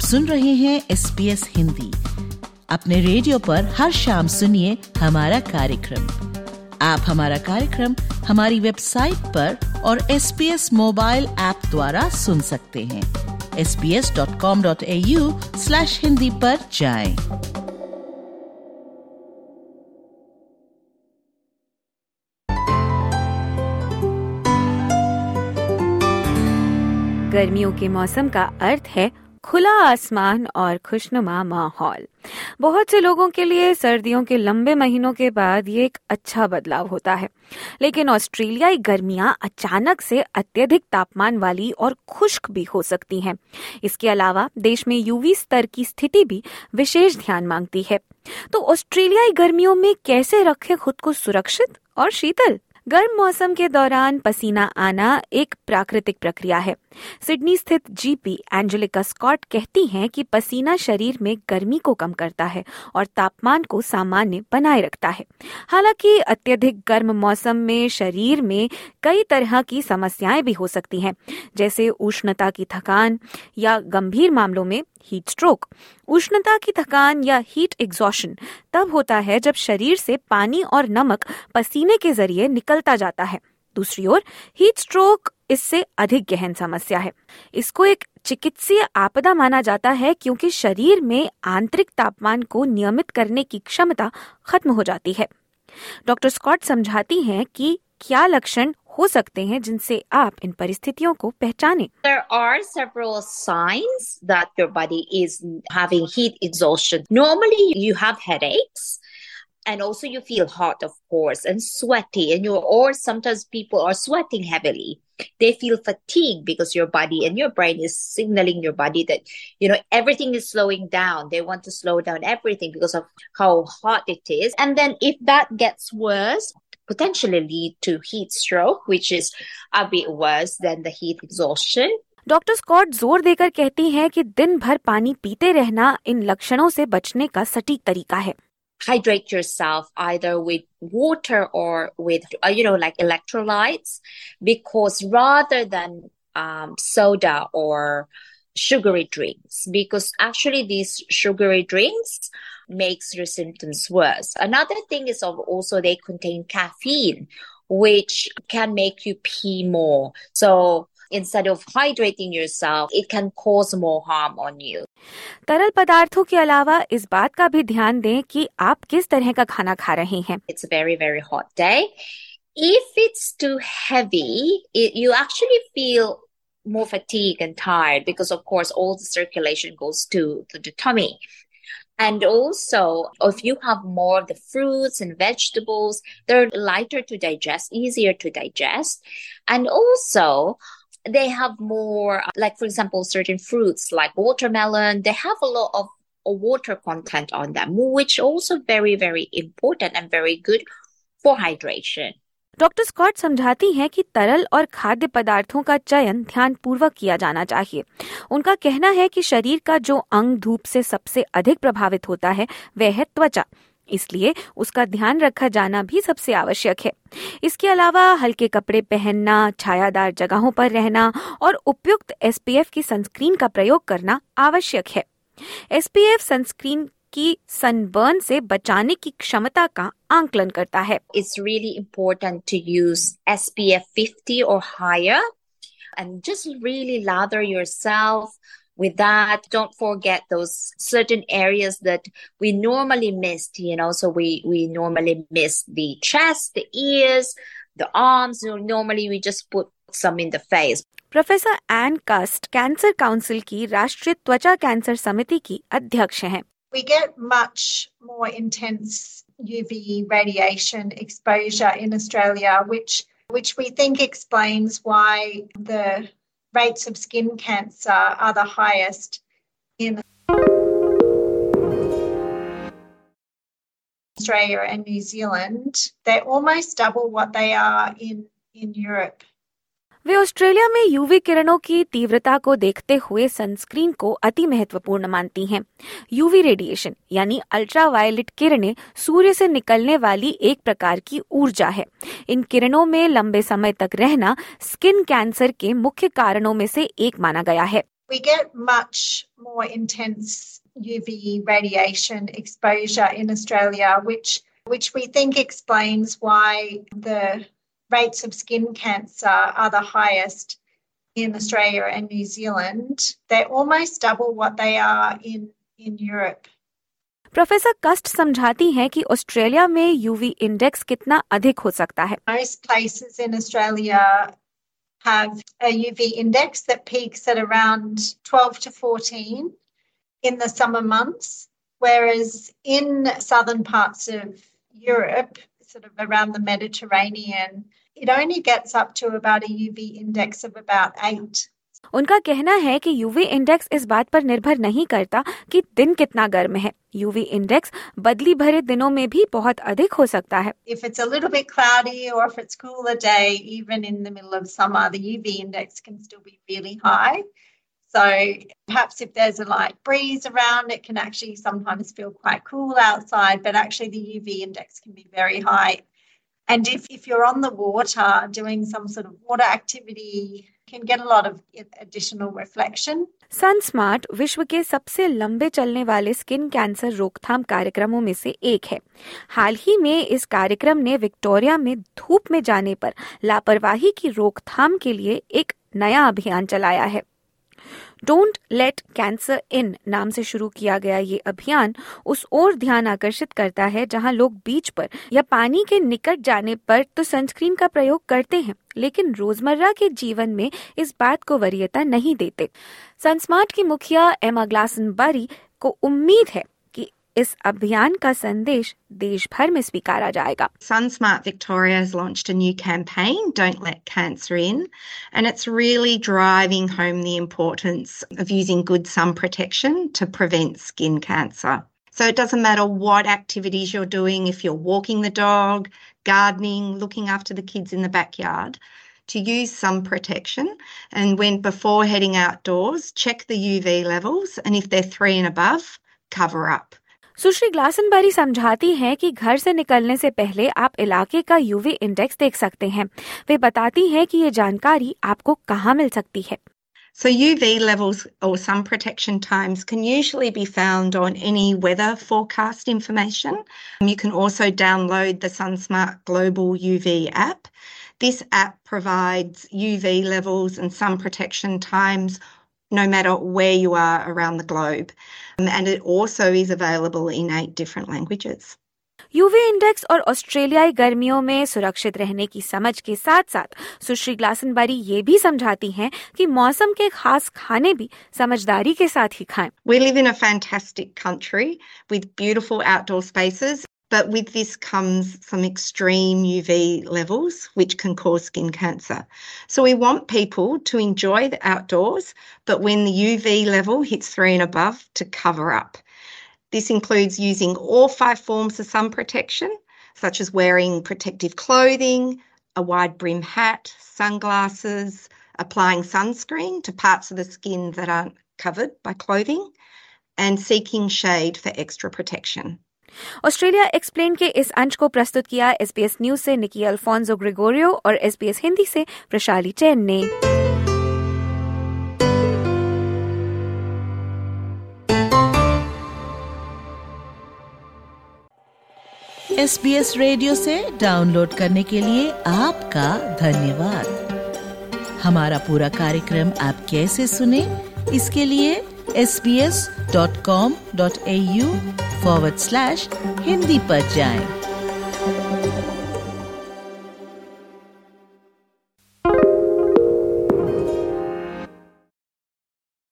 सुन रहे हैं S P S Hindi. अपने रेडियो पर हर शाम सुनिए हमारा कार्यक्रम। आप हमारा कार्यक्रम हमारी वेबसाइट पर और S P S mobile app द्वारा सुन सकते हैं। S P S dot com dot A U slash Hindi पर जाएँ। गर्मियों के मौसम का अर्थ है खुला आसमान और खुशनुमा माहौल। बहुत से लोगों के लिए सर्दियों के लंबे महीनों के बाद ये एक अच्छा बदलाव होता है। लेकिन ऑस्ट्रेलियाई गर्मियाँ अचानक से अत्यधिक तापमान वाली और खुश्क भी हो सकती हैं। इसके अलावा देश में यूवी स्तर की स्थिति भी विशेष ध्यान मांगती है। तो ऑस्ट्रेलियाई गर्मियों में कैसे रखें खुद को सुरक्षित और शीतल? गर्म मौसम के दौरान पसीना आना एक प्राकृतिक प्रक्रिया है। सिडनी स्थित जीपी एंजेलिका स्कॉट कहती हैं कि पसीना शरीर में गर्मी को कम करता है और तापमान को सामान्य बनाए रखता है। हालाँकि अत्यधिक गर्म मौसम में शरीर में कई तरह की समस्याएँ भी हो सकती हैं, जैसे उष्णता की थकान या गंभीर मामलों में हीट स्ट्रोक उष्णता की थकान या हीट एग्जॉशन तब होता है जब शरीर से पानी और नमक पसीने के ज़रिए निकलता जाता है। दूसरी ओर हीट स्ट्रोक इससे अधिक गहन समस्या है इसको एक चिकित्सीय आपदा माना जाता है क्योंकि शरीर में आंतरिक तापमान को नियमित करने की क्षमता खत्म हो जाती है डॉक्टर स्कॉट समझाती हैं कि क्या लक्षण हो सकते हैं जिनसे आप इन परिस्थितियों को पहचाने There are several signs that your body is having heat exhaustion. Normally, you have headaches. And also, you feel hot, of course, and sweaty, and you or sometimes people are sweating heavily. They feel fatigued because your body and your brain is signaling your body that you know everything is slowing down. They want to slow down everything because of how hot it is. And then, if that gets worse, potentially lead to heat stroke, which is a bit worse than the heat exhaustion. Doctor Scott जोर देकर कहती हैं कि दिन भर पानी पीते रहना इन लक्षणों से बचने का सटीक तरीका है Hydrate yourself either with water or with, uh, you know, like electrolytes, because rather than um, soda or sugary drinks, because actually these sugary drinks makes your symptoms worse. Another thing is also they contain caffeine, which can make you pee more. So instead of hydrating yourself, it can cause more harm on you. तरल पदार्थों के अलावा इस बात का भी ध्यान दें कि आप किस तरह का खाना खा रहे हैं It's a very, very hot day. If it's too heavy, it, you actually feel more fatigued and tired because, of course, all the circulation goes to, to the tummy. And also, if you have more of the fruits and vegetables, they're lighter to digest, easier to digest. And also, they have more, like, for example, certain fruits like watermelon, they have a lot of water content on them, which also very, very important and very good for hydration. Doctor Scott समझाती हैं कि तरल और खाद्य पदार्थों का चयन ध्यान पूर्वक किया जाना चाहिए उनका कहना है कि शरीर का जो अंग धूप से सबसे अधिक प्रभावित होता है वह है त्वचा इसलिए उसका ध्यान रखा जाना भी सबसे आवश्यक है। इसके अलावा हल्के कपड़े पहनना, छायादार जगहों पर रहना और उपयुक्त एसपीएफ की सनस्क्रीन का प्रयोग करना आवश्यक है। एसपीएफ सनस्क्रीन की सनबर्न से बचाने की क्षमता का आंकलन करता है। It's really important to use SPF 50 or higher and just really lather yourself with that. Don't forget those certain areas that we normally missed, you know, so we, we normally miss the chest, the ears, the arms. You know, normally we just put some in the face. Professor Anne Cust cancer council की राष्ट्रीय त्वचा cancer समिति की अध्यक्ष हैं We get much more intense UV radiation exposure in Australia, which which we think explains why the rates of skin cancer are the highest in Australia and New Zealand. They're almost double what they are in, in Europe. वे Australia में UV किरणों की तीव्रता को देखते हुए sunscreen को अति महत्वपूर्ण मानती हैं। यूवी रेडिएशन, यानी अल्ट्रावायलेट किरणें सूर्य से निकलने वाली एक प्रकार की ऊर्जा है इन किरणों में लंबे समय तक रहना स्किन कैंसर के मुख्य कारणों में से एक माना गया है which we think explains why the rates of skin cancer are the highest in Australia and New Zealand. They're almost double what they are in, in Europe. Professor Cust समझाती हैं कि ऑस्ट्रेलिया में यूवी इंडेक्स कितना अधिक हो सकता है Most places in Australia have a UV index that peaks at around 12 to 14 in the summer months, whereas in southern parts of Europe, sort of around the Mediterranean, it only gets up to about a UV index of about 8. उनका कहना है कि UV index इस बात पर निर्भर नहीं करता कि दिन कितना गर्म है यूवी इंडेक्स बदली भरे दिनों में भी बहुत अधिक हो सकता है If it's a little bit cloudy or if it's cooler day, even in the middle of summer, the UV index can still be really high. So perhaps if there's a light breeze around, it can actually sometimes feel quite cool outside, but actually the UV index can be very high. And if, if you're on the water doing some sort of water activity, can get a lot of additional reflection. SunSmart विश्व के सबसे लंबे चलने वाले skin cancer रोकथाम कार्यक्रमों में से एक है हाल ही में इस कार्यक्रम ने विक्टोरिया में धूप में जाने पर लापरवाही की रोकथाम के लिए एक नया अभियान चलाया है डोंट लेट कैंसर इन नाम से शुरू किया गया ये अभियान उस ओर ध्यान आकर्षित करता है जहाँ लोग बीच पर या पानी के निकट जाने पर तो सनस्क्रीन का प्रयोग करते हैं, लेकिन रोज़मर्रा के जीवन में इस बात को वरीयता नहीं देते। सनस्मार्ट की मुखिया एमा ग्लासन बारी को उम्मीद है इस अभियान का संदेश देश भर में स्वीकारा जाएगा SunSmart Victoria has launched a new campaign, Don't Let Cancer In, and it's really driving home the importance of using good sun protection to prevent skin cancer. So it doesn't matter what activities you're doing, if you're walking the dog, gardening, looking after the kids in the backyard, to use sun protection. And when before heading outdoors, check the UV levels, and if they're three and above, cover up. सुश्री ग्लासनबरी समझाती हैं कि घर से निकलने से पहले आप इलाके का यूवी इंडेक्स देख सकते हैं वे बताती हैं कि ये जानकारी आपको कहाँ मिल सकती है So UV levels or sun protection times can usually be found on any weather forecast information. You can also download the SunSmart Global UV app. This app provides UV levels and sun protection times no matter where you are around the globe. And it also is available in eight different languages. UV index और ऑस्ट्रेलियाई गर्मियों में सुरक्षित रहने की समझ के साथ साथ सुश्री ग्लासनबारी ये भी समझाती हैं कि मौसम के खास खाने भी समझदारी के साथ ही खाएं। We live in a fantastic country with beautiful outdoor spaces But with this comes some extreme UV levels, which can cause skin cancer. So we want people to enjoy the outdoors, but when the UV level hits three and above, to cover up. This includes using all five forms of sun protection, such as wearing protective clothing, a wide brim hat, sunglasses, applying sunscreen to parts of the skin that aren't covered by clothing, and seeking shade for extra protection. Australia explain के इस अंश को प्रस्तुत किया SBS news से निकी Alfonso Gregorio और SBS Hindi से प्रशाली चैन ने। एस बी एस रेडियो से डाउनलोड करने के लिए आपका धन्यवाद। हमारा पूरा कार्यक्रम आप कैसे सुने, इसके लिए sbs.com.au forward slash हिंदी पर जाएँ।